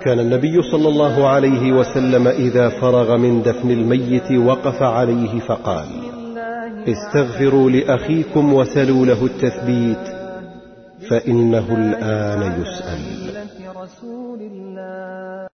كان النبي صلى الله عليه وسلم إذا فرغ من دفن الميت وقف عليه فقال استغفروا لأخيكم وسلوا له التثبيت فإنه الآن يسأل.